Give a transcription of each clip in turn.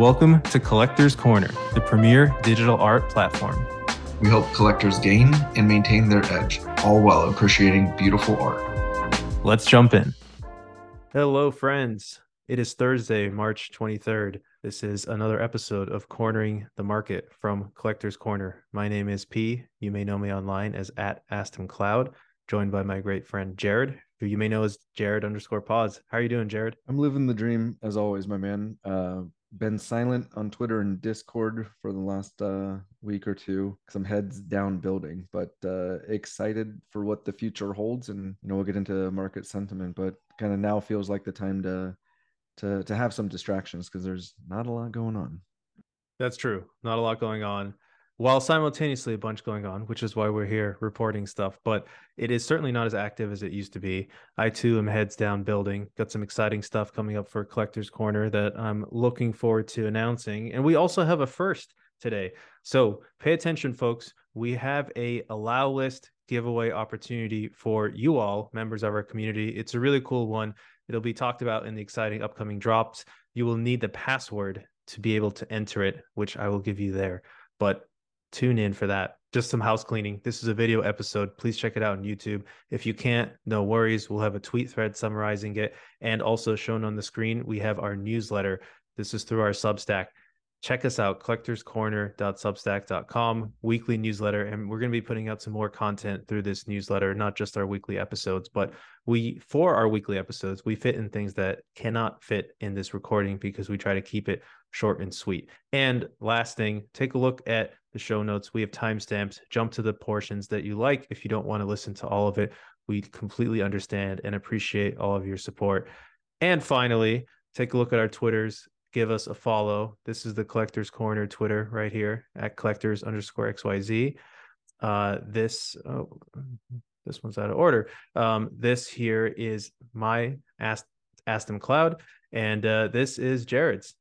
Welcome to Collector's Corner, the premier digital art platform. We help collectors gain and maintain their edge, all while appreciating beautiful art. Let's jump in. Hello, friends. It is Thursday, March 23rd. This is another episode of Cornering the Market from Collector's Corner. My name is P. You may know me online as at Astam Cloud, joined by my great friend Jared, who you may know as Jared underscore poz. How are you doing, Jared? I'm living the dream as always, my man. Uh, been silent on Twitter and Discord for the last uh, week or two because I'm heads down building, but uh, excited for what the future holds. And you know, we'll get into market sentiment, but kind of now feels like the time to to to have some distractions because there's not a lot going on. That's true. Not a lot going on while simultaneously a bunch going on, which is why we're here reporting stuff. But it is certainly not as active as it used to be. I too am heads down building. Got some exciting stuff coming up for Collector's Corner that I'm looking forward to announcing. And we also have a first today. So pay attention, folks. We have a allow list giveaway opportunity for you all, members of our community. It's a really cool one. It'll be talked about in the exciting upcoming drops. You will need the password to be able to enter it, which I will give you there. But tune in for that. Just some house cleaning. This is a video episode. Please check it out on YouTube. If you can't, no worries. We'll have a tweet thread summarizing it. And also shown on the screen, we have our newsletter. This is through our Substack. Check us out, collectorscorner.substack.com, weekly newsletter. And we're going to be putting out some more content through this newsletter, not just our weekly episodes, but we, for our weekly episodes, we fit in things that cannot fit in this recording because we try to keep it short and sweet. And last thing, take a look at the show notes. We have timestamps. Jump to the portions that you like. If you don't want to listen to all of it, we completely understand and appreciate all of your support. And finally, take a look at our Twitters. Give us a follow. This is the Collectors Corner Twitter right here at collectors underscore XYZ. Uh, this, oh, this one's out of order. Um, this here is my Ask, Astam Cloud, and uh, this is Jared's.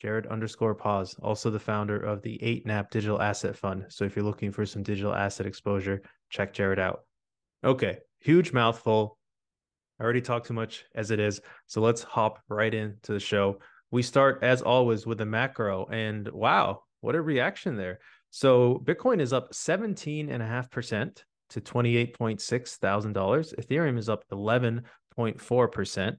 Jared underscore poz, also the founder of the 8NAP Digital Asset Fund. So if you're looking for some digital asset exposure, check Jared out. Okay, huge mouthful. I already talked too much as it is. So let's hop right into the show. We start, as always, with the macro. And wow, what a reaction there. So Bitcoin is up 17.5% to $28.6 thousand. Ethereum is up 11.4%.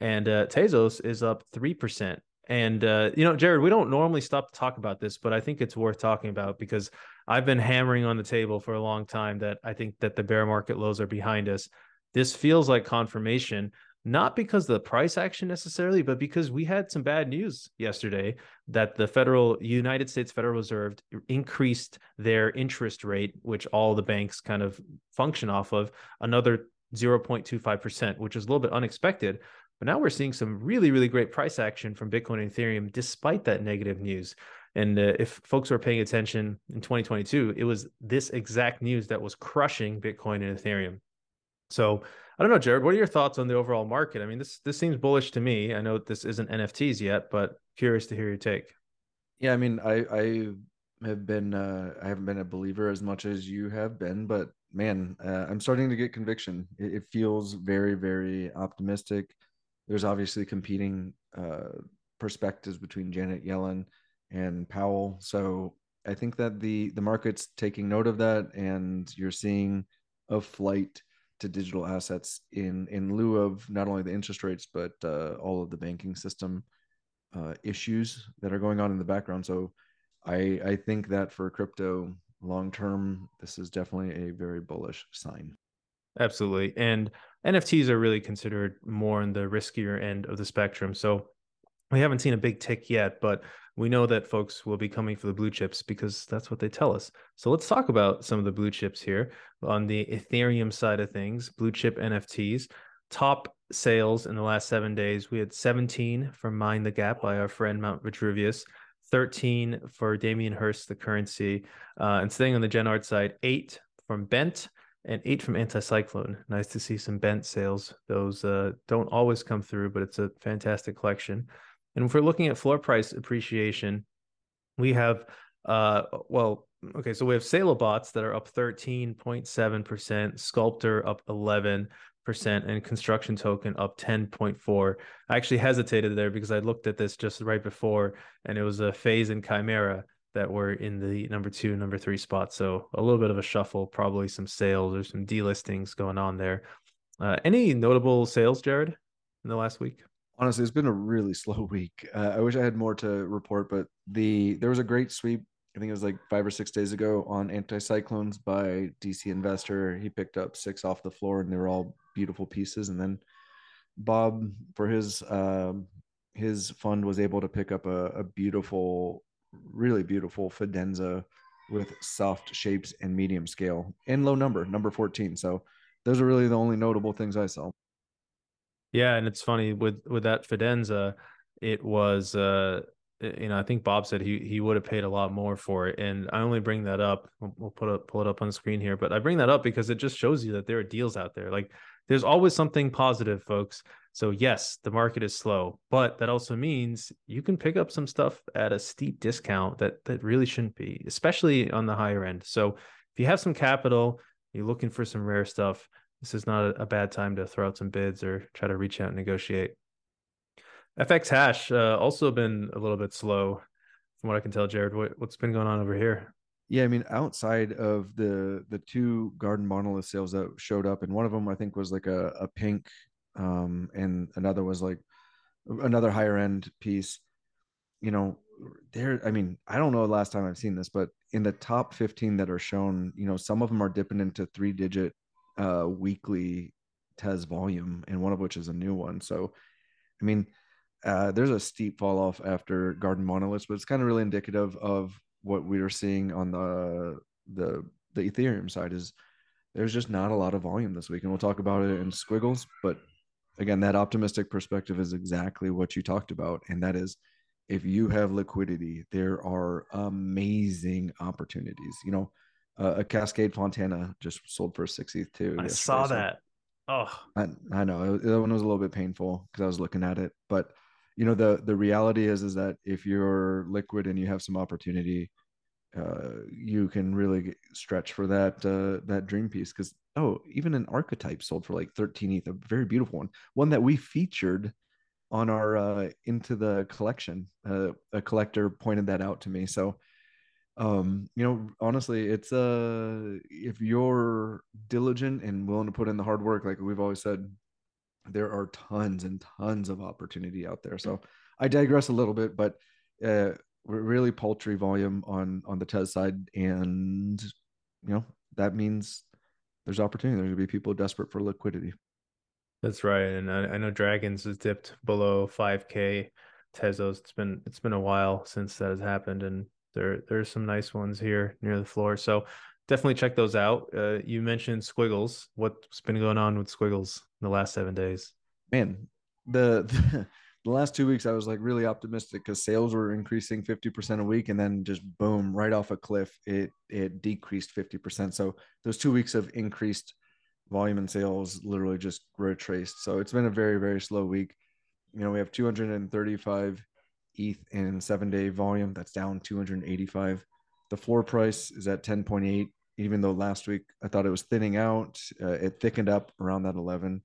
And uh, Tezos is up 3% and uh, you know, Jared, we don't normally stop to talk about this, but I think it's worth talking about because I've been hammering on the table for a long time that I think that the bear market lows are behind us. This feels like confirmation, not because the price action necessarily, but because we had some bad news yesterday that the federal United States Federal Reserve increased their interest rate, which all the banks kind of function off of, another 0.25%, which is a little bit unexpected. But now we're seeing some really, really great price action from Bitcoin and Ethereum despite that negative news. And uh, if folks were paying attention in 2022, it was this exact news that was crushing Bitcoin and Ethereum. So I don't know, Jared, what are your thoughts on the overall market? I mean, this this seems bullish to me. I know this isn't NFTs yet, but curious to hear your take. Yeah, I mean, I I have been uh, I haven't been a believer as much as you have been, but man, uh, I'm starting to get conviction. It, it feels very very optimistic there's obviously competing uh, perspectives between Janet Yellen and Powell. So I think that the the market's taking note of that, and you're seeing a flight to digital assets in in lieu of not only the interest rates but uh, all of the banking system uh, issues that are going on in the background. So I I think that for crypto long term, this is definitely a very bullish sign. Absolutely. And NFTs are really considered more in the riskier end of the spectrum. So we haven't seen a big tick yet, but we know that folks will be coming for the blue chips because that's what they tell us. So let's talk about some of the blue chips here on the Ethereum side of things, blue chip NFTs. Top sales in the last seven days, we had 17 from Mind the Gap by our friend Mount Vitruvius, 13 for Damien Hirst, the currency. Uh, and staying on the Gen Art side, eight from Bent, and eight from Anticyclone. Nice to see some bent sales. Those uh, don't always come through, but it's a fantastic collection. And if we're looking at floor price appreciation, we have, uh, well, okay, so we have Sail-o-bots that are up 13.7%, Sculptor up 11%, and construction token up 10.4. I actually hesitated there because I looked at this just right before and it was a phase and chimera that were in the number two, number three spot. So a little bit of a shuffle, probably some sales or some delistings going on there. Uh, any notable sales, Jared, in the last week? Honestly, it's been a really slow week. Uh, I wish I had more to report, but the there was a great sweep. I think it was like five or six days ago on anticyclones by DC Investor. He picked up six off the floor, and they were all beautiful pieces. And then Bob, for his um, his fund, was able to pick up a, a beautiful, really beautiful Fidenza with soft shapes and medium scale and low number, number 14. So those are really the only notable things I saw. Yeah, and it's funny with with that Fidenza, it was uh you know I think Bob said he he would have paid a lot more for it, and I only bring that up. We'll, put it pull it up on the screen here, but I bring that up because it just shows you that there are deals out there. Like there's always something positive, folks. So yes, the market is slow, but that also means you can pick up some stuff at a steep discount that that really shouldn't be, especially on the higher end. So if you have some capital, you're looking for some rare stuff, this is not a bad time to throw out some bids or try to reach out and negotiate. FX hash uh, also been a little bit slow, from what I can tell. Jared, what, what's been going on over here? Yeah, I mean, outside of the the two garden monolith sales that showed up, and one of them I think was like a, a pink, um, and another was like another higher end piece. You know, there. I mean, I don't know the last time I've seen this, but in the top fifteen that are shown, you know, some of them are dipping into three digit uh, weekly Tez volume, and one of which is a new one. So, I mean, uh, there's a steep fall off after Garden Monoliths, but it's kind of really indicative of what we are seeing on the the the Ethereum side. Is there's just not a lot of volume this week, and we'll talk about it in squiggles. But again, that optimistic perspective is exactly what you talked about, and that is if you have liquidity, there are amazing opportunities. You know, uh, a Cascade Fontana just sold for six ETH too. I saw that. Oh, I, I know that one was a little bit painful because I was looking at it, but you know the the reality is is that if you're liquid and you have some opportunity, uh, you can really stretch for that uh, that dream piece. Because oh, even an archetype sold for like 13 ETH, a very beautiful one, one that we featured on our uh, into the collection. Uh, a collector pointed that out to me, so um you know honestly it's uh if you're diligent and willing to put in the hard work like we've always said there are tons and tons of opportunity out there. So i digress a little bit but uh really paltry volume on on the Tez side and you know that means there's opportunity. There's gonna be people desperate for liquidity. That's right and i, I know dragons has dipped below 5k tezos. It's been it's been a while since that has happened and there, there's some nice ones here near the floor. So definitely check those out. Uh, you mentioned Squiggles. What's been going on with Squiggles in the last seven days? Man, the, the the last two weeks I was like really optimistic because sales were increasing 50% a week and then just boom, right off a cliff, it it decreased 50%. So those two weeks of increased volume and sales literally just retraced. So it's been a very, very slow week. You know, we have 235 ETH in seven day volume. That's down 285. The floor price is at 10.8. Even though last week I thought it was thinning out, uh, it thickened up around that 11.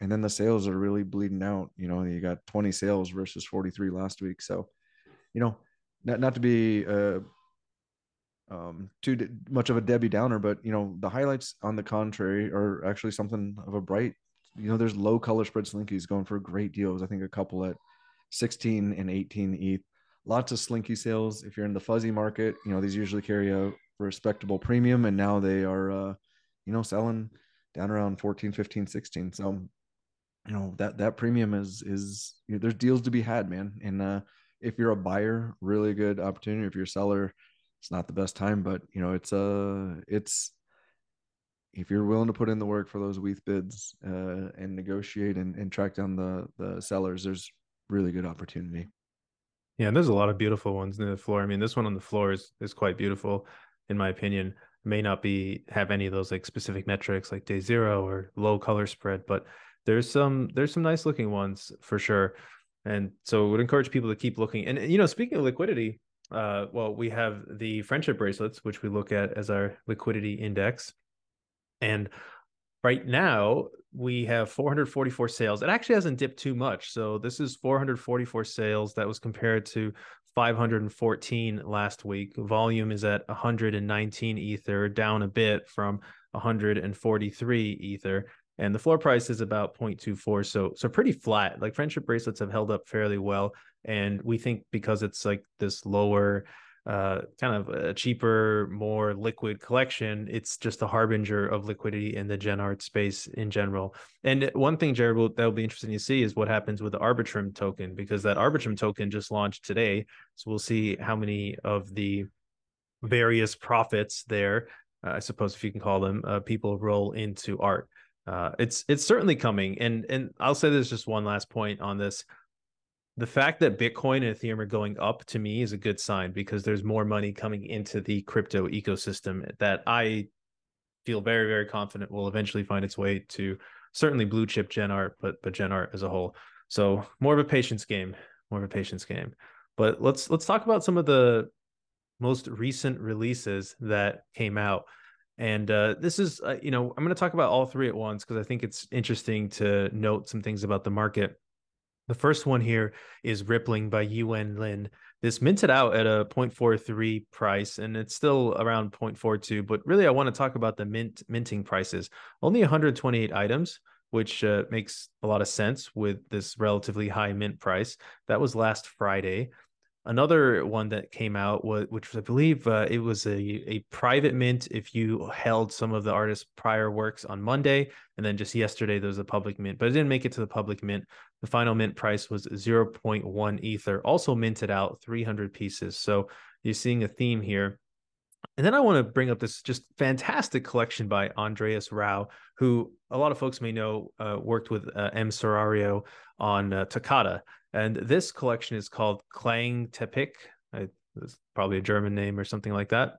And then the sales are really bleeding out. You know, you got 20 sales versus 43 last week. So, you know, not, not to be uh, um, too much of a Debbie Downer, but, you know, the highlights on the contrary are actually something of a bright. You know, there's low color spread slinkies going for great deals. I think a couple at 16 and 18 ETH. Lots of slinky sales. If you're in the fuzzy market, you know, these usually carry a respectable premium and now they are, uh, you know, selling down around 14, 15, 16. So, you know, that, that premium is, is, you know, there's deals to be had, man. And, uh, if you're a buyer, really good opportunity. If you're a seller, it's not the best time, but you know, it's, uh, it's, if you're willing to put in the work for those WETH bids uh, and negotiate and, and track down the the sellers, there's really good opportunity. Yeah, and there's a lot of beautiful ones near the floor. I mean, this one on the floor is is quite beautiful, in my opinion. May not be have any of those like specific metrics like day zero or low color spread, but there's some there's some nice looking ones for sure. And so would encourage people to keep looking. And you know, speaking of liquidity, uh, well, we have the friendship bracelets, which we look at as our liquidity index. And right now we have 444 sales. It actually hasn't dipped too much. So this is 444 sales that was compared to 514 last week. Volume is at 119 Ether, down a bit from 143 Ether. And the floor price is about 0.24. So so pretty flat. Like friendship bracelets have held up fairly well. And we think because it's like this lower uh, kind of a cheaper, more liquid collection, it's just a harbinger of liquidity in the Gen Art space in general. And one thing, Jared, will, that'll be interesting to see is what happens with the Arbitrum token, because that Arbitrum token just launched today. So we'll see how many of the various profits there, uh, I suppose if you can call them, uh, people roll into art. Uh, it's it's certainly coming, and and I'll say there's just one last point on this the fact that Bitcoin and Ethereum are going up to me is a good sign because there's more money coming into the crypto ecosystem that I feel very, very confident will eventually find its way to certainly blue chip Gen Art, but but Gen Art as a whole. So more of a patience game, more of a patience game. But let's let's talk about some of the most recent releases that came out. And uh, this is, uh, you know, I'm going to talk about all three at once because I think it's interesting to note some things about the market. The first one here is Rippling by Yuan Lin. This minted out at a 0.43 price and it's still around 0.42. But really, I want to talk about the mint minting prices. Only 128 items, which uh, makes a lot of sense with this relatively high mint price. That was last Friday. Another one that came out was, which I believe uh, it was a, a private mint if you held some of the artist's prior works on Monday, and then just yesterday there was a public mint, but it didn't make it to the public mint. The final mint price was 0.1 Ether, also minted out 300 pieces. So you're seeing a theme here. And then I want to bring up this just fantastic collection by Andreas Rau, who a lot of folks may know uh, worked with uh, M. Serario on uh. And this collection is called Klang Teppich. it's probably a German name or something like that.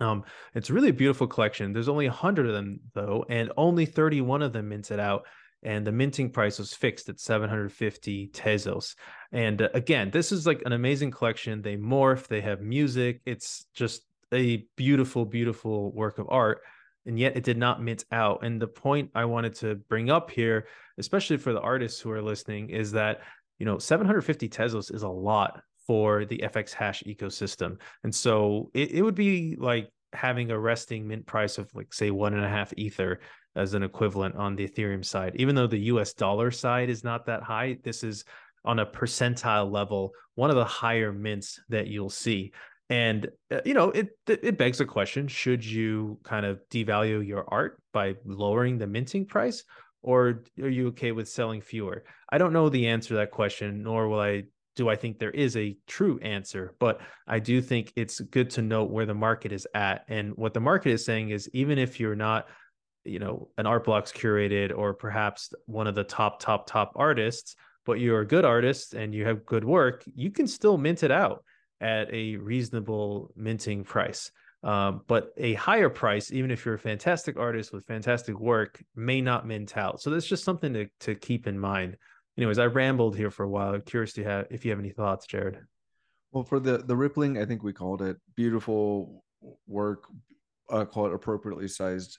Um, it's really a beautiful collection. There's only 100 of them, though, and only 31 of them minted out. And the minting price was fixed at 750 Tezos. And uh, again, this is like an amazing collection. They morph, they have music. It's just a beautiful, beautiful work of art. And yet it did not mint out. And the point I wanted to bring up here, especially for the artists who are listening, is that you know 750 Tezos is a lot for the FX hash ecosystem. And so it, it would be like having a resting mint price of like say one and a half ether as an equivalent on the Ethereum side. Even though the US dollar side is not that high, this is on a percentile level, one of the higher mints that you'll see. And uh, you know, it it begs the question: Should you kind of devalue your art by lowering the minting price, or are you okay with selling fewer? I don't know the answer to that question, nor will I do I think there is a true answer, but I do think it's good to note where the market is at. And what the market is saying is even if you're not, you know, an art blocks curated or perhaps one of the top, top, top artists, but you're a good artist and you have good work, you can still mint it out at a reasonable minting price. Um, but a higher price, even if you're a fantastic artist with fantastic work, may not mint out. So that's just something to to keep in mind. Anyways, I rambled here for a while. I'm curious to have if you have any thoughts, Jared. Well, for the the rippling, I think we called it beautiful work. Uh, call it appropriately sized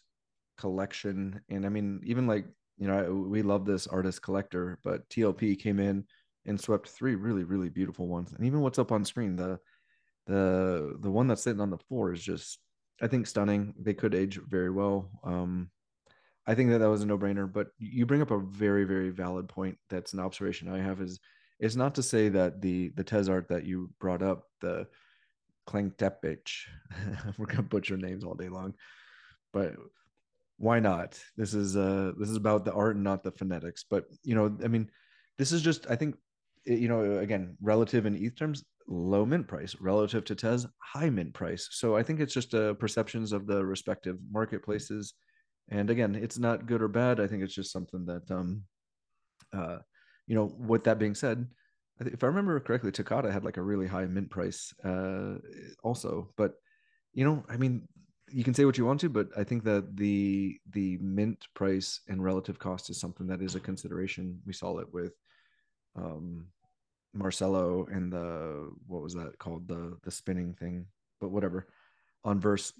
collection, and I mean, even like you know, we love this artist collector, but TLP came in and swept three really really beautiful ones, and even what's up on screen the the the one that's sitting on the floor is just I think stunning. They could age very well. Um, I think that that was a no brainer. But you bring up a very very valid point. That's an observation I have. Is it's not to say that the the Tez art that you brought up, the Klang Teppich, we're gonna butcher names all day long, but why not? This is uh this is about the art and not the phonetics. But you know, I mean, this is just I think you know again relative in ETH terms low mint price relative to Tez high mint price. So I think it's just uh, perceptions of the respective marketplaces. And again, it's not good or bad. I think it's just something that, um, uh, you know, with that being said, I if I remember correctly, Toccata had like a really high mint price uh, also. But you know, I mean, you can say what you want to, but I think that the the mint price and relative cost is something that is a consideration. We saw it with um, Marcelo and the what was that called the the spinning thing, but whatever. On verse,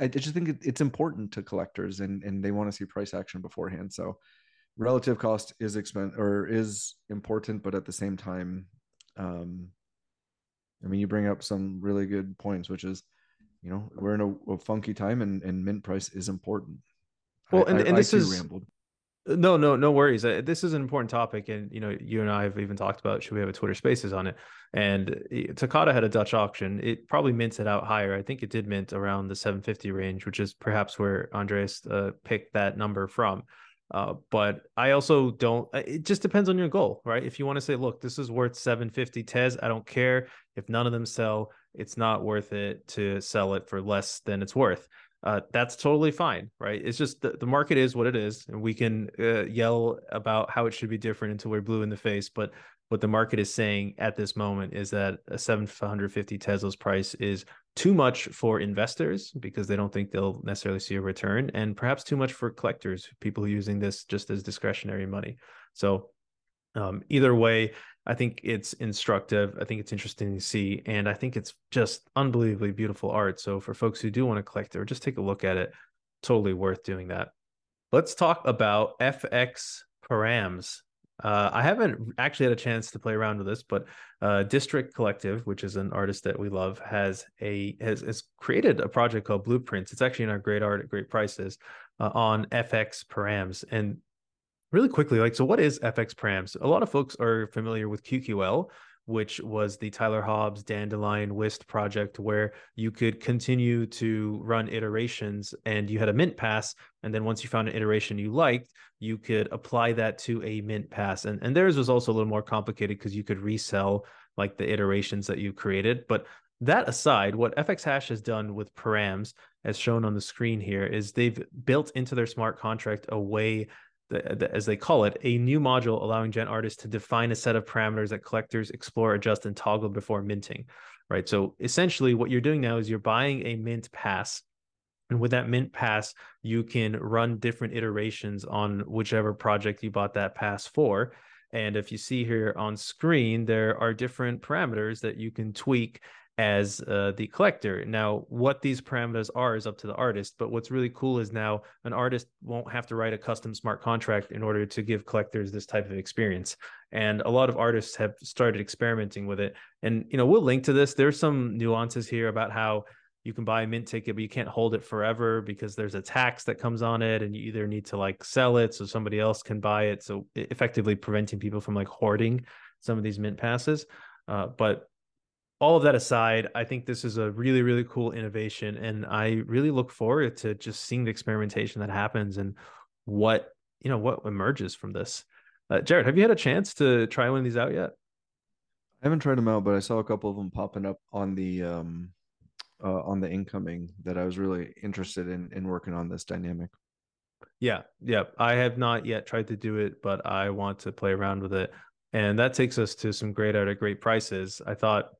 I just think it's important to collectors and and they want to see price action beforehand. So relative cost is expensive or is important, but at the same time, um, I mean, you bring up some really good points, which is, you know, we're in a, a funky time, and, and mint price is important. Well, and, I, and I, this I is rambled. No, no, no worries. Uh, This is an important topic, and you know, you and I have even talked about should we have a Twitter Spaces on it. And uh, Toccata had a Dutch auction. It probably minted out higher. I think it did mint around the 750 range, which is perhaps where Andreas uh, picked that number from. Uh, but I also don't. uh, It just depends on your goal, right? If you want to say, look, this is worth 750 Tez, I don't care if none of them sell. It's not worth it to sell it for less than it's worth uh, that's totally fine, right? It's just the, the market is what it is, and we can uh, yell about how it should be different until we're blue in the face. But what the market is saying at this moment is that a 750 Tezos price is too much for investors because they don't think they'll necessarily see a return, and perhaps too much for collectors, people using this just as discretionary money. So um, either way, I think it's instructive. I think it's interesting to see, and I think it's just unbelievably beautiful art. So for folks who do want to collect it or just take a look at it, totally worth doing that. Let's talk about FX params. Uh, I haven't actually had a chance to play around with this, but uh, District Collective, which is an artist that we love, has a has, has created a project called Blueprints. It's actually in our great art at great prices uh, on FX params, and really quickly, like, so what is FX params? A lot of folks are familiar with QQL, which was the Tyler Hobbs Dandelion Wist project where you could continue to run iterations and you had a mint pass. And then once you found an iteration you liked, you could apply that to a mint pass. And, and theirs was also a little more complicated because you could resell like the iterations that you created. But that aside, what FX Hash has done with params, as shown on the screen here, is they've built into their smart contract a way as they call it, a new module allowing Gen artists to define a set of parameters that collectors explore, adjust, and toggle before minting. Right. So essentially, what you're doing now is you're buying a mint pass. And with that mint pass, you can run different iterations on whichever project you bought that pass for. And if you see here on screen, there are different parameters that you can tweak as uh, the collector. Now, what these parameters are is up to the artist. But what's really cool is now an artist won't have to write a custom smart contract in order to give collectors this type of experience. And a lot of artists have started experimenting with it. And you know, we'll link to this. There's some nuances here about how you can buy a mint ticket, but you can't hold it forever because there's a tax that comes on it, and you either need to like sell it so somebody else can buy it. So effectively preventing people from like hoarding some of these mint passes. Uh, but all of that aside, I think this is a really, really cool innovation. And I really look forward to just seeing the experimentation that happens and what, you know, what emerges from this. Uh, Jared, have you had a chance to try one of these out yet? I haven't tried them out, but I saw a couple of them popping up on the um uh, on the incoming that I was really interested in in working on this dynamic. Yeah, yeah. I have not yet tried to do it, but I want to play around with it. And that takes us to some great art at great prices. I thought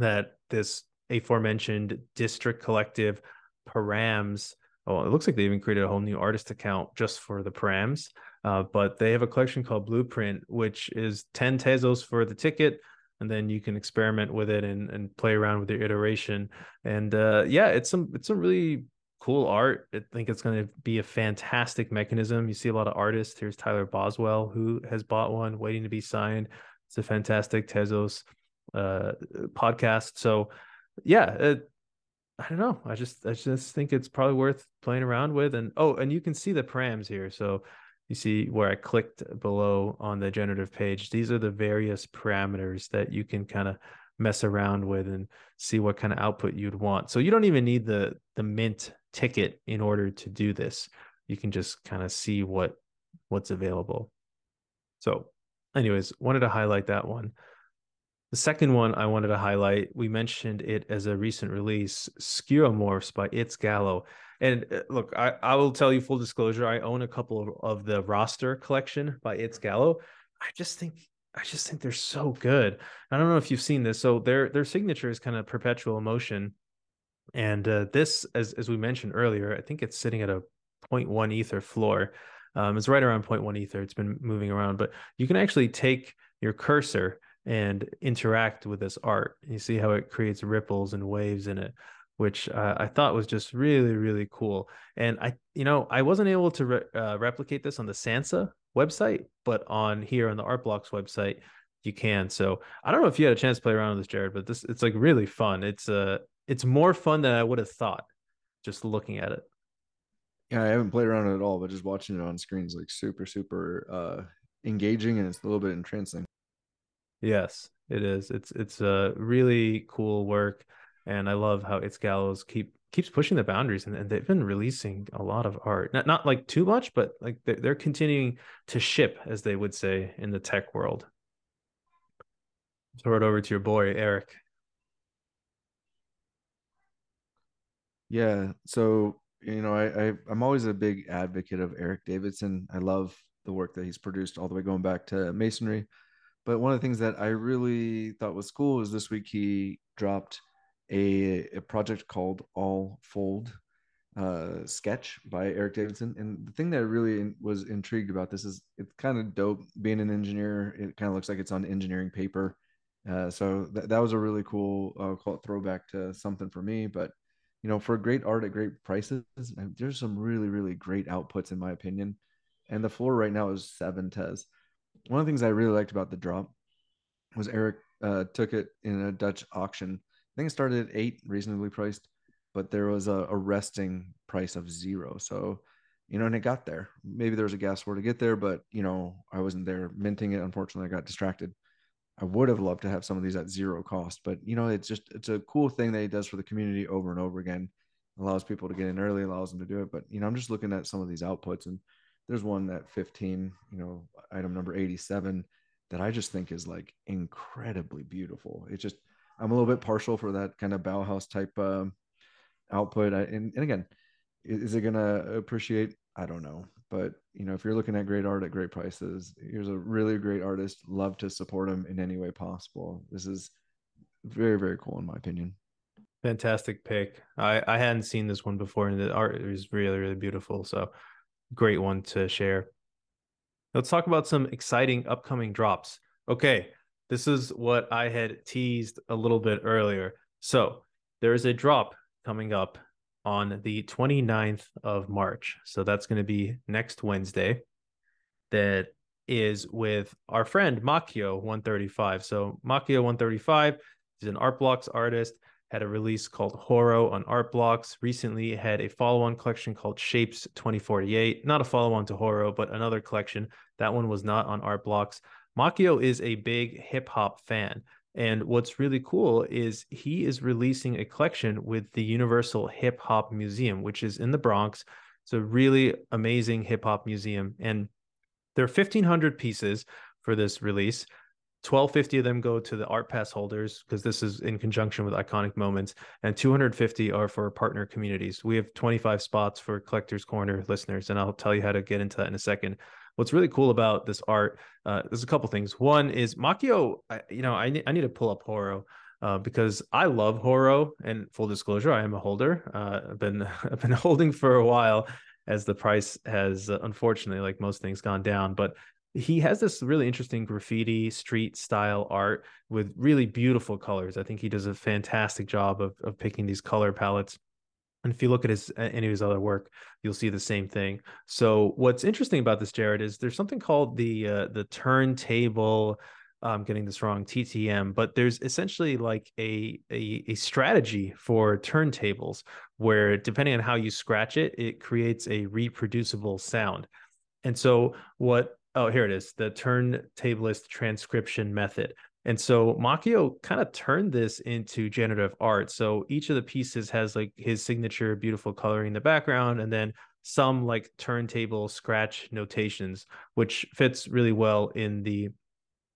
that this aforementioned district collective params oh it looks like they even created a whole new artist account just for the params uh, but they have a collection called blueprint which is 10 tezos for the ticket and then you can experiment with it and, and play around with your iteration. And uh, yeah it's some it's some really cool art. I think it's going to be a fantastic mechanism. You see a lot of artists. Here's tyler boswell who has bought one waiting to be signed. It's a fantastic tezos uh podcast. So yeah it, i don't know. I just i just think it's probably worth playing around with. And oh and you can see the params here. So you see where i clicked below on the generative page. These are the various parameters that you can kind of mess around with and see what kind of output you'd want. So you don't even need the the mint ticket in order to do this. You can just kind of see what what's available. So anyways wanted to highlight that one the second one I wanted to highlight, we mentioned it as a recent release, Skeuomorphs by itsgalo. And uh, look, I, I will tell you full disclosure, I own a couple of, of the roster collection by itsgalo. I just think I just think they're so good. I don't know if you've seen this. So their their signature is kind of perpetual emotion. And uh, this, as as we mentioned earlier, I think it's sitting at a 0.1 ether floor. Um, it's right around 0.1 ether. It's been moving around, but you can actually take your cursor and interact with this art. You see how it creates ripples and waves in it, which uh, I thought was just really, really cool. And I, you know, I wasn't able to re- uh, replicate this on the Sansa website, but on here on the Art Blocks website, you can. So I don't know if you had a chance to play around with this, Jared, but this it's like really fun. It's uh it's more fun than I would have thought just looking at it. Yeah, I haven't played around at all, but just watching it on screen is like super, super uh engaging and it's a little bit entrancing. Yes, it is. It's it's a really cool work, and I love how itsgalo's keep keeps pushing the boundaries, and, and they've been releasing a lot of art. Not not like too much, but like they're, they're continuing to ship, as they would say in the tech world. Throw it over to your boy Eric. Yeah, so you know, I, I I'm always a big advocate of Eric Davidson. I love the work that he's produced all the way going back to masonry but one of the things that I really thought was cool is this week he dropped a, a project called All Fold uh, sketch by Eric Davidson. And the thing that really was intrigued about this is it's kind of dope being an engineer. It kind of looks like it's on engineering paper. Uh, so th- that was a really cool, uh, call it throwback to something for me. But you know, for great art at great prices, there's some really, really great outputs in my opinion. And the floor right now is seven tez one of the things I really liked about the drop was Eric uh, took it in a Dutch auction. I think it started at eight, reasonably priced, but there was a, a resting price of zero. So, you know, and it got there. Maybe there was a gas war to get there, but you know, I wasn't there minting it. Unfortunately, I got distracted. I would have loved to have some of these at zero cost, but you know, it's just it's a cool thing that he does for the community over and over again. Allows people to get in early, allows them to do it. But you know, I'm just looking at some of these outputs and there's one that 15, you know, item number 87 that I just think is like incredibly beautiful. It just, I'm a little bit partial for that kind of Bauhaus type um, output. I, and, and again, is it going to appreciate? I don't know. But, you know, if you're looking at great art at great prices, here's a really great artist. Love to support him in any way possible. This is very, very cool, in my opinion. Fantastic pick. I, I hadn't seen this one before, and the art is really, really beautiful. So great one to share. Let's talk about some exciting upcoming drops. Okay, this is what I had teased a little bit earlier. So there is a drop coming up on the 29th of March. So that's going to be next Wednesday. That is with our friend Makio 135. So Makio 135 is an art blocks artist had a release called Horo on Art Blocks. Recently had a follow-on collection called Shapes 2048. Not a follow-on to Horo, but another collection. That one was not on Art Blocks. Makio is a big hip hop fan. And what's really cool is he is releasing a collection with the Universal Hip Hop Museum, which is in the Bronx. It's a really amazing hip hop museum. And there are 1,500 pieces for this release. 1250 of them go to the art pass holders because this is in conjunction with iconic moments and 250 are for partner communities we have 25 spots for collectors corner listeners and i'll tell you how to get into that in a second what's really cool about this art uh, there's a couple things one is makio you know I, I need to pull up horo uh, because I love Horo and full disclosure, I am a holder. Uh, I've been I've been holding for a while as the price has uh, unfortunately, like most things, gone down. But he has this really interesting graffiti street style art with really beautiful colors. I think he does a fantastic job of, of picking these color palettes. And if you look at his any of his other work, you'll see the same thing. So what's interesting about this, Jared, is there's something called the uh, the turntable. I'm getting this wrong, TTM, but there's essentially like a, a a strategy for turntables where depending on how you scratch it, it creates a reproducible sound. And so what oh here it is the turntablist transcription method and so Makio kind of turned this into generative art so each of the pieces has like his signature beautiful coloring in the background and then some like turntable scratch notations which fits really well in the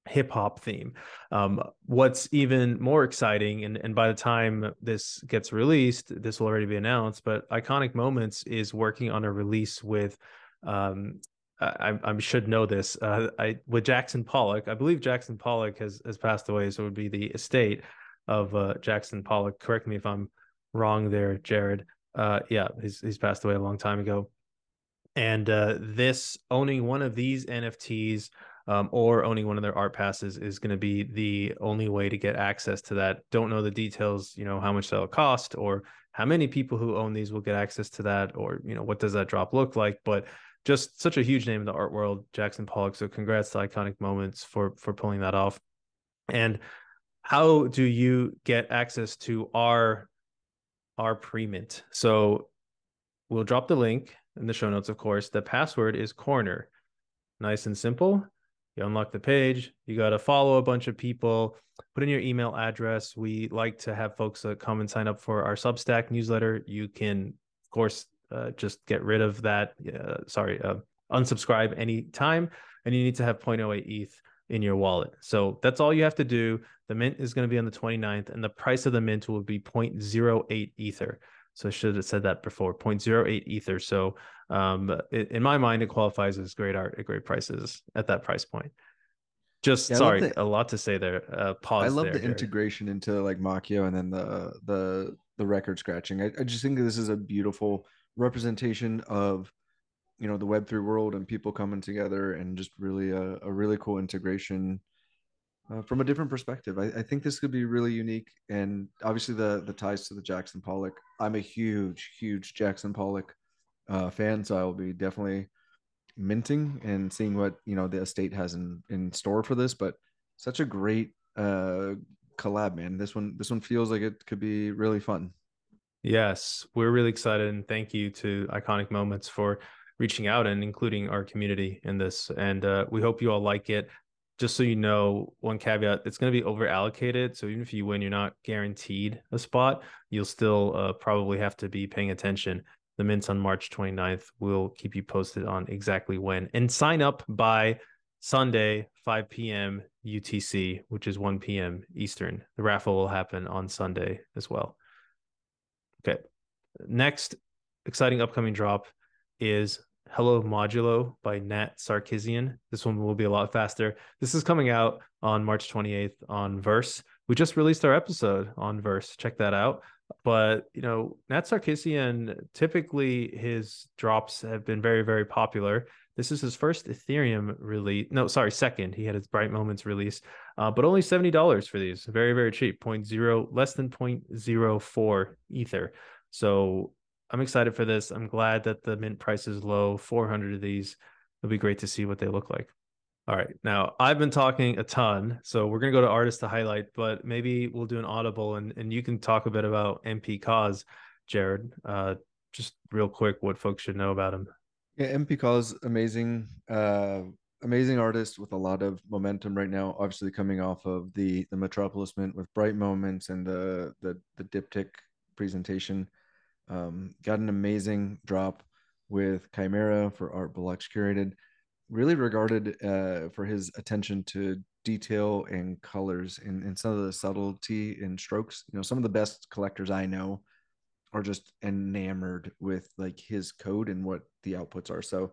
hip hop theme. Um, what's even more exciting, and, and by the time this gets released, this will already be announced, but Iconic Moments is working on a release with um, I, I should know this. Uh, I with Jackson Pollock, I believe Jackson Pollock has has passed away, so it would be the estate of uh, Jackson Pollock. Correct me if I'm wrong there, Jared. Uh, yeah, he's he's passed away a long time ago. And uh, this owning one of these NFTs um, or owning one of their art passes is going to be the only way to get access to that. Don't know the details, you know, how much that'll cost or how many people who own these will get access to that, or you know, what does that drop look like? But just such a huge name in the art world, Jackson Pollock. So congrats to Iconic Moments for for pulling that off. And how do you get access to our our pre-mint? So we'll drop the link in the show notes, of course. The password is corner. Nice and simple. You unlock the page. You got to follow a bunch of people. Put in your email address. We like to have folks that come and sign up for our Substack newsletter. You can, of course, uh, just get rid of that. Uh, sorry, uh, unsubscribe anytime. And you need to have 0.08 ETH in your wallet. So that's all you have to do. The mint is going to be on the 29th, and the price of the mint will be 0.08 Ether. So I should have said that before 0.08 Ether. So um, it, in my mind, it qualifies as great art at great prices at that price point. Just yeah, sorry, the, a lot to say there. Uh, pause. I love there, the integration into like Makio and then the the the record scratching. I, I just think this is a beautiful representation of you know the web 3 world and people coming together and just really a, a really cool integration uh, from a different perspective. I, I, think this could be really unique and obviously the the ties to the jackson pollock. I'm a huge huge jackson pollock uh, fan so i will be definitely minting and seeing what you know the estate has in in store for this but such a great uh collab man. This one this one feels like it could be really fun Yes, we're really excited and thank you to Iconic Moments for reaching out and including our community in this. And uh, we hope you all like it. Just so you know, one caveat: it's going to be over allocated. So even if you win, you're not guaranteed a spot. You'll still uh, probably have to be paying attention. The mints on March 29th. We'll keep you posted on exactly when. And sign up by Sunday, 5 p.m. UTC, which is 1 p.m. Eastern. The raffle will happen on Sunday as well. Okay. Next exciting upcoming drop is Hello Modulo by Nat Sarkisian. This one will be a lot faster. This is coming out on March 28th on Verse. We just released our episode on Verse. Check that out. But you know, Nat Sarkisian typically his drops have been very, very popular. This is his first Ethereum release. No, sorry, second. He had his Bright Moments release, uh, but only seventy dollars for these. Very, very cheap. Point zero, less than 0.04 Ether. So I'm excited for this. I'm glad that the mint price is low. 400 of these. It'll be great to see what they look like. All right. Now I've been talking a ton, so we're gonna go to artists to highlight, but maybe we'll do an audible and and you can talk a bit about mpkoz, Jared. Uh, just real quick, what folks should know about him. Yeah, mpkoz, amazing, uh, amazing artist with a lot of momentum right now. Obviously, coming off of the the Metropolis Mint with Bright Moments and the the the Diptych presentation, um, got an amazing drop with Chimera for Art Blocks curated. Really regarded uh, for his attention to detail and colors and, and some of the subtlety in strokes. You know, some of the best collectors I know are just enamored with like his code and what the outputs are. So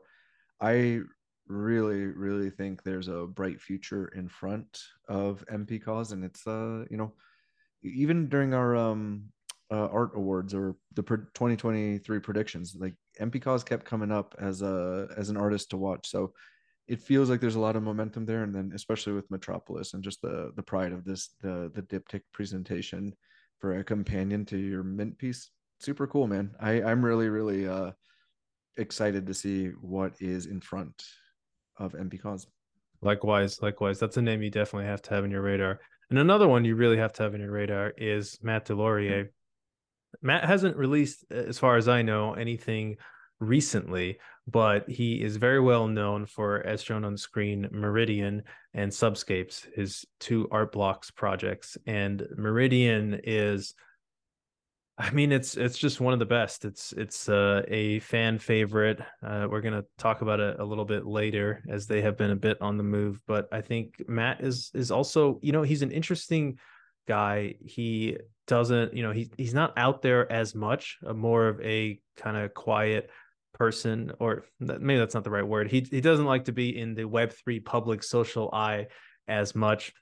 I really, really think there's a bright future in front of mpkoz. And it's uh, you know, even during our um uh, art awards or the 2023 predictions, like mpkoz kept coming up as a as an artist to watch. So it feels like there's a lot of momentum there, and then especially with Metropolis and just the the pride of this the the diptych presentation for a companion to your mint piece super cool, man. I I'm really really uh excited to see what is in front of mpkoz. Likewise, likewise. That's a name you definitely have to have in your radar. And another one you really have to have in your radar is Matt DesLauriers. Mm-hmm. Matt hasn't released, as far as I know, anything recently, but he is very well known for, as shown on screen, Meridian and Subscapes, his two art blocks projects. And Meridian is I mean, it's it's just one of the best. It's it's uh, a fan favorite. Uh, we're gonna talk about it a little bit later, as they have been a bit on the move. But I think Matt is is also, you know, he's an interesting guy. He doesn't, you know, he he's not out there as much. Uh, more of a kind of quiet person, or maybe that's not the right word. He he doesn't like to be in the Web three public social eye as much.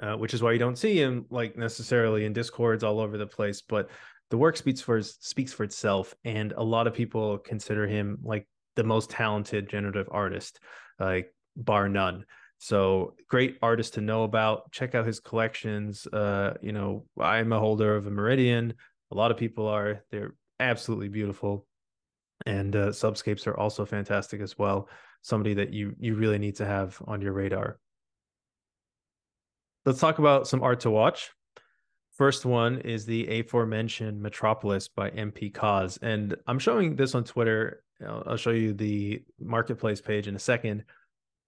Uh, which is why you don't see him like necessarily in discords all over the place but the work speaks for speaks for itself, and a lot of people consider him like the most talented generative artist, like bar none. So great artist to know about. Check out his collections. Uh, you know, I'm a holder of a Meridian. A lot of people are. They're absolutely beautiful. and uh, subscapes are also fantastic as well somebody that you you really need to have on your radar let's talk about some art to watch first one is the aforementioned metropolis by mpkoz and i'm showing this on twitter i'll, I'll show you the marketplace page in a second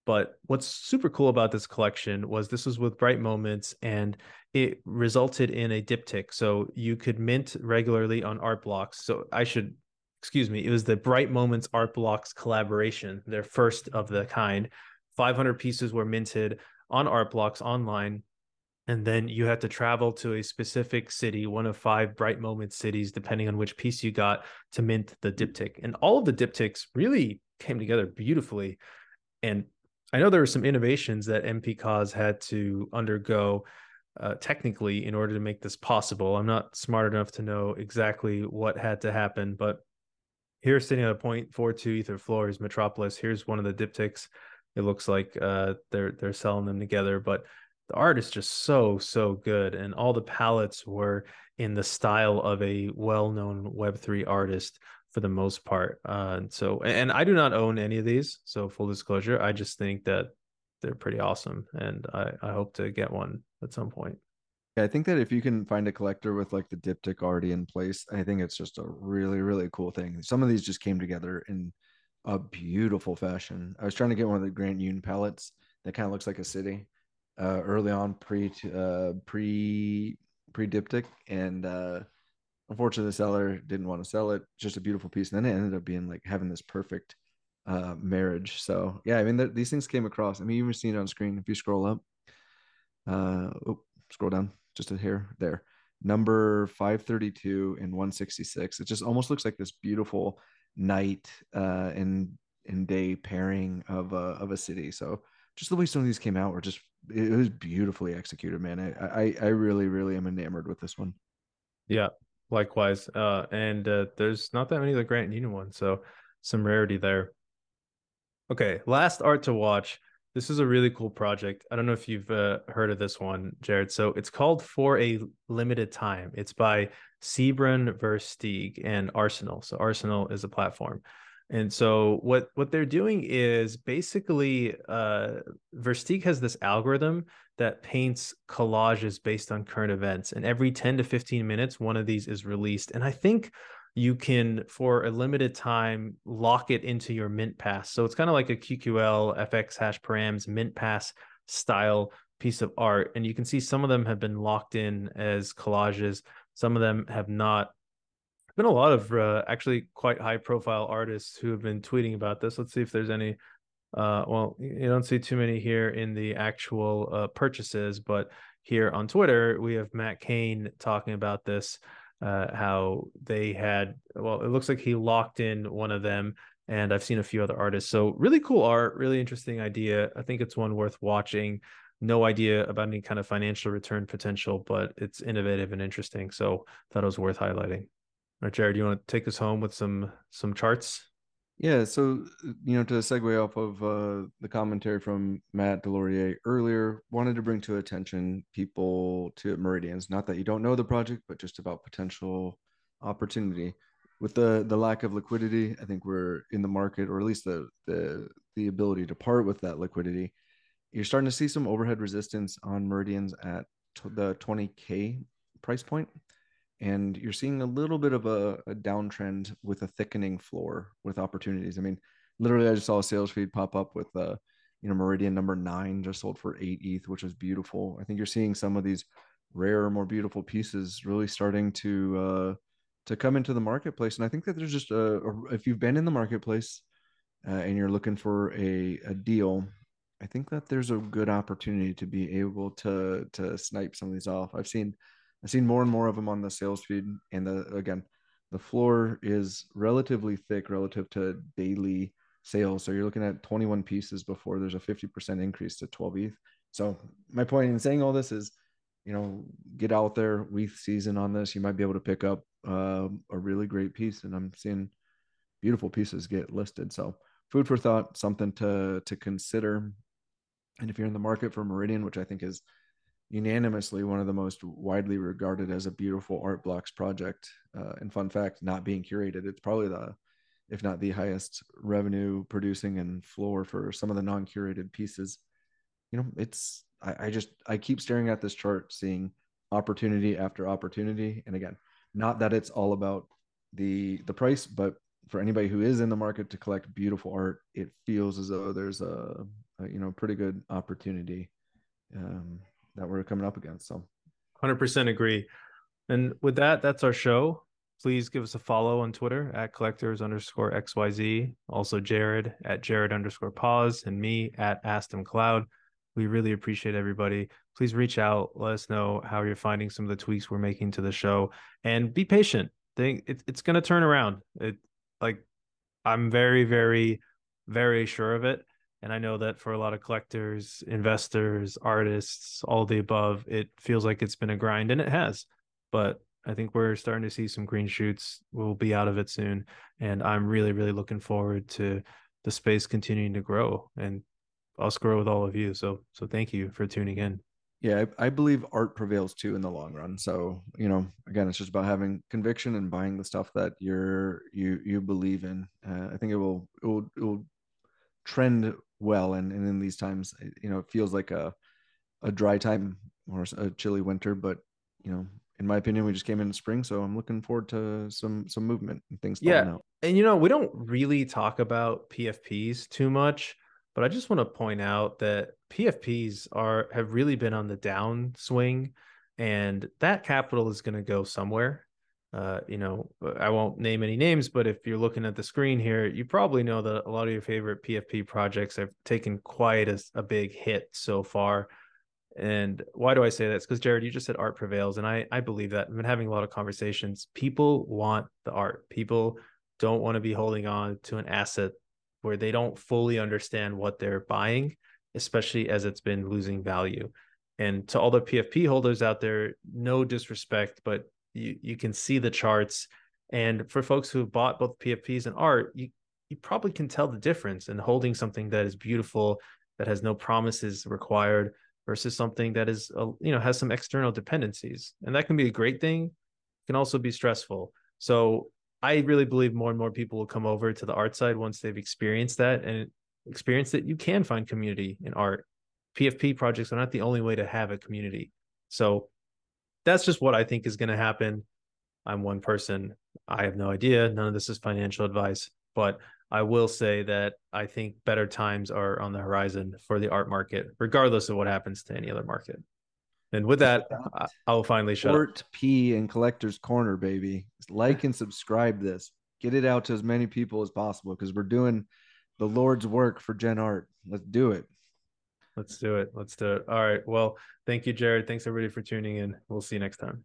but what's super cool about this collection was this was with Bright Moments and it resulted in a diptych. So you could mint regularly on Art Blocks. So I should, excuse me, it was the Bright Moments Art Blocks collaboration, their first of the kind. 500 pieces were minted on Art Blocks online. And then you had to travel to a specific city, one of five Bright moment cities, depending on which piece you got to mint the diptych. And all of the diptychs really came together beautifully. And I know there were some innovations that mpkoz had to undergo uh, technically in order to make this possible. I'm not smart enough to know exactly what had to happen, but here sitting at a 0.42 ether floor is Metropolis. Here's one of the diptychs. It looks like uh, they're they're selling them together, but the art is just so so good, and all the palettes were in the style of a well-known Web3 artist for the most part. Uh, so, and I do not own any of these. So, full disclosure, I just think that they're pretty awesome, and I, I hope to get one at some point. Yeah, I think that if you can find a collector with like the diptych already in place, I think it's just a really, really cool thing. Some of these just came together in a beautiful fashion. I was trying to get one of the Grant Yoon palettes that kind of looks like a city uh, early on, pre uh, pre pre diptych, and uh, unfortunately the seller didn't want to sell it. Just a beautiful piece and then it ended up being like having this perfect uh marriage. So yeah i mean th- these things came across. I mean you've seen it on screen. If you scroll up uh oh, scroll down just a hair there. Number 532 and 166 it just almost looks like this beautiful night uh and and day pairing of a of a city. So just the way some of these came out were just it was beautifully executed man i i, I really really am enamored with this one yeah Likewise, uh, and uh, there's not that many of the Grant Yoon ones, so some rarity there. Okay, last art to watch. This is a really cool project. I don't know if you've uh, heard of this one, Jared. So it's called For a Limited Time. It's by Sybren Versteeg and Arsenal. So Arsenal is a platform. And so what what they're doing is basically uh has this algorithm that paints collages based on current events and every 10 to 15 minutes one of these is released. And I think you can for a limited time lock it into your mint pass. So it's kind of like a QQL fxhash params mint pass style piece of art. And you can see some of them have been locked in as collages, some of them have not been a lot of uh, actually quite high profile artists who have been tweeting about this. Let's see if there's any. Uh, well, you don't see too many here in the actual uh, purchases, but here on Twitter we have Matt Kane talking about this. Uh, how they had well, it looks like he locked in one of them, and I've seen a few other artists. So really cool art, really interesting idea. I think it's one worth watching no idea about any kind of financial return potential, but it's innovative and interesting. So thought it was worth highlighting. All right, Jared, you want to take us home with some some charts? Yeah, so you know, to segue off of uh, the commentary from Matt DesLauriers earlier, wanted to bring to attention people to Meridians. Not that you don't know the project, but just about potential opportunity. With the the lack of liquidity, I think we're in the market, or at least the the the ability to part with that liquidity. You're starting to see some overhead resistance on Meridians at the 20k price point and you're seeing a little bit of a, a downtrend with a thickening floor with opportunities. I mean, literally, I just saw a sales feed pop up with uh, you know, Meridian number nine just sold for eight ETH, which was beautiful. I think you're seeing some of these rare, more beautiful pieces really starting to uh, to come into the marketplace. And I think that there's just a, a if you've been in the marketplace uh, and you're looking for a, a deal, I think that there's a good opportunity to be able to to snipe some of these off. I've seen I've seen more and more of them on the sales feed, and the again, the floor is relatively thick relative to daily sales. So you're looking at 21 pieces before there's a 50% increase to 12 ETH. So my point in saying all this is, you know, get out there, WETH season on this. You might be able to pick up uh, a really great piece, and I'm seeing beautiful pieces get listed. So food for thought, something to to consider. And if you're in the market for Meridian, which I think is unanimously one of the most widely regarded as a beautiful art blocks project. Uh, and fun fact, not being curated, it's probably the if not the highest revenue producing and floor for some of the non-curated pieces. You know, it's I, I just I keep staring at this chart, seeing opportunity after opportunity. And again, not that it's all about the the price, but for anybody who is in the market to collect beautiful art, it feels as though there's a, a you know pretty good opportunity um, that we're coming up against. So, hundred percent agree. And with that, that's our show. Please give us a follow on Twitter at collectors underscore XYZ. Also, Jared at Jared underscore poz and me at Astam Cloud. We really appreciate everybody. Please reach out. Let us know how you're finding some of the tweaks we're making to the show and be patient. Think it, it's going to turn around. It like I'm very, very, very sure of it. And I know that for a lot of collectors, investors, artists, all the above, it feels like it's been a grind and it has. But I think we're starting to see some green shoots. We'll be out of it soon. And I'm really, really looking forward to the space continuing to grow and us grow with all of you. So so thank you for tuning in. Yeah, I, I believe art prevails too in the long run. So, you know, again, it's just about having conviction and buying the stuff that you're you you believe in. Uh, I think it will it will it will trend well and, and in these times you know it feels like a a dry time or a chilly winter but you know in my opinion, we just came into spring, so I'm looking forward to some some movement and things. Yeah, out. and you know we don't really talk about PFPs too much, but I just want to point out that PFPs are have really been on the downswing, and that capital is going to go somewhere. Uh, you know, I won't name any names, but if you're looking at the screen here, you probably know that a lot of your favorite PFP projects have taken quite a, a big hit so far. And why do I say this? Because Jared, you just said art prevails, and I I believe that. I've been having a lot of conversations. People want the art. People don't want to be holding on to an asset where they don't fully understand what they're buying, especially as it's been losing value. And to all the PFP holders out there, no disrespect, but you you can see the charts. And for folks who have bought both PFPs and art, you you probably can tell the difference in holding something that is beautiful, that has no promises required versus something that is uh, you know has some external dependencies. And that can be a great thing can also be stressful. So i really believe more and more people will come over to the art side once they've experienced that and experienced that you can find community in art. Pfp projects are not the only way to have a community. So that's just what i think is going to happen i'm one person i have no idea none of this is financial advice but I will say that I think better times are on the horizon for the art market, regardless of what happens to any other market. And with that, I will finally shut Art P and Collector's Corner, baby. Like and subscribe this. Get it out to as many people as possible because we're doing the Lord's work for Gen Art. Let's do it. Let's do it. Let's do it. All right. Well, thank you, Jared. Thanks everybody for tuning in. We'll see you next time.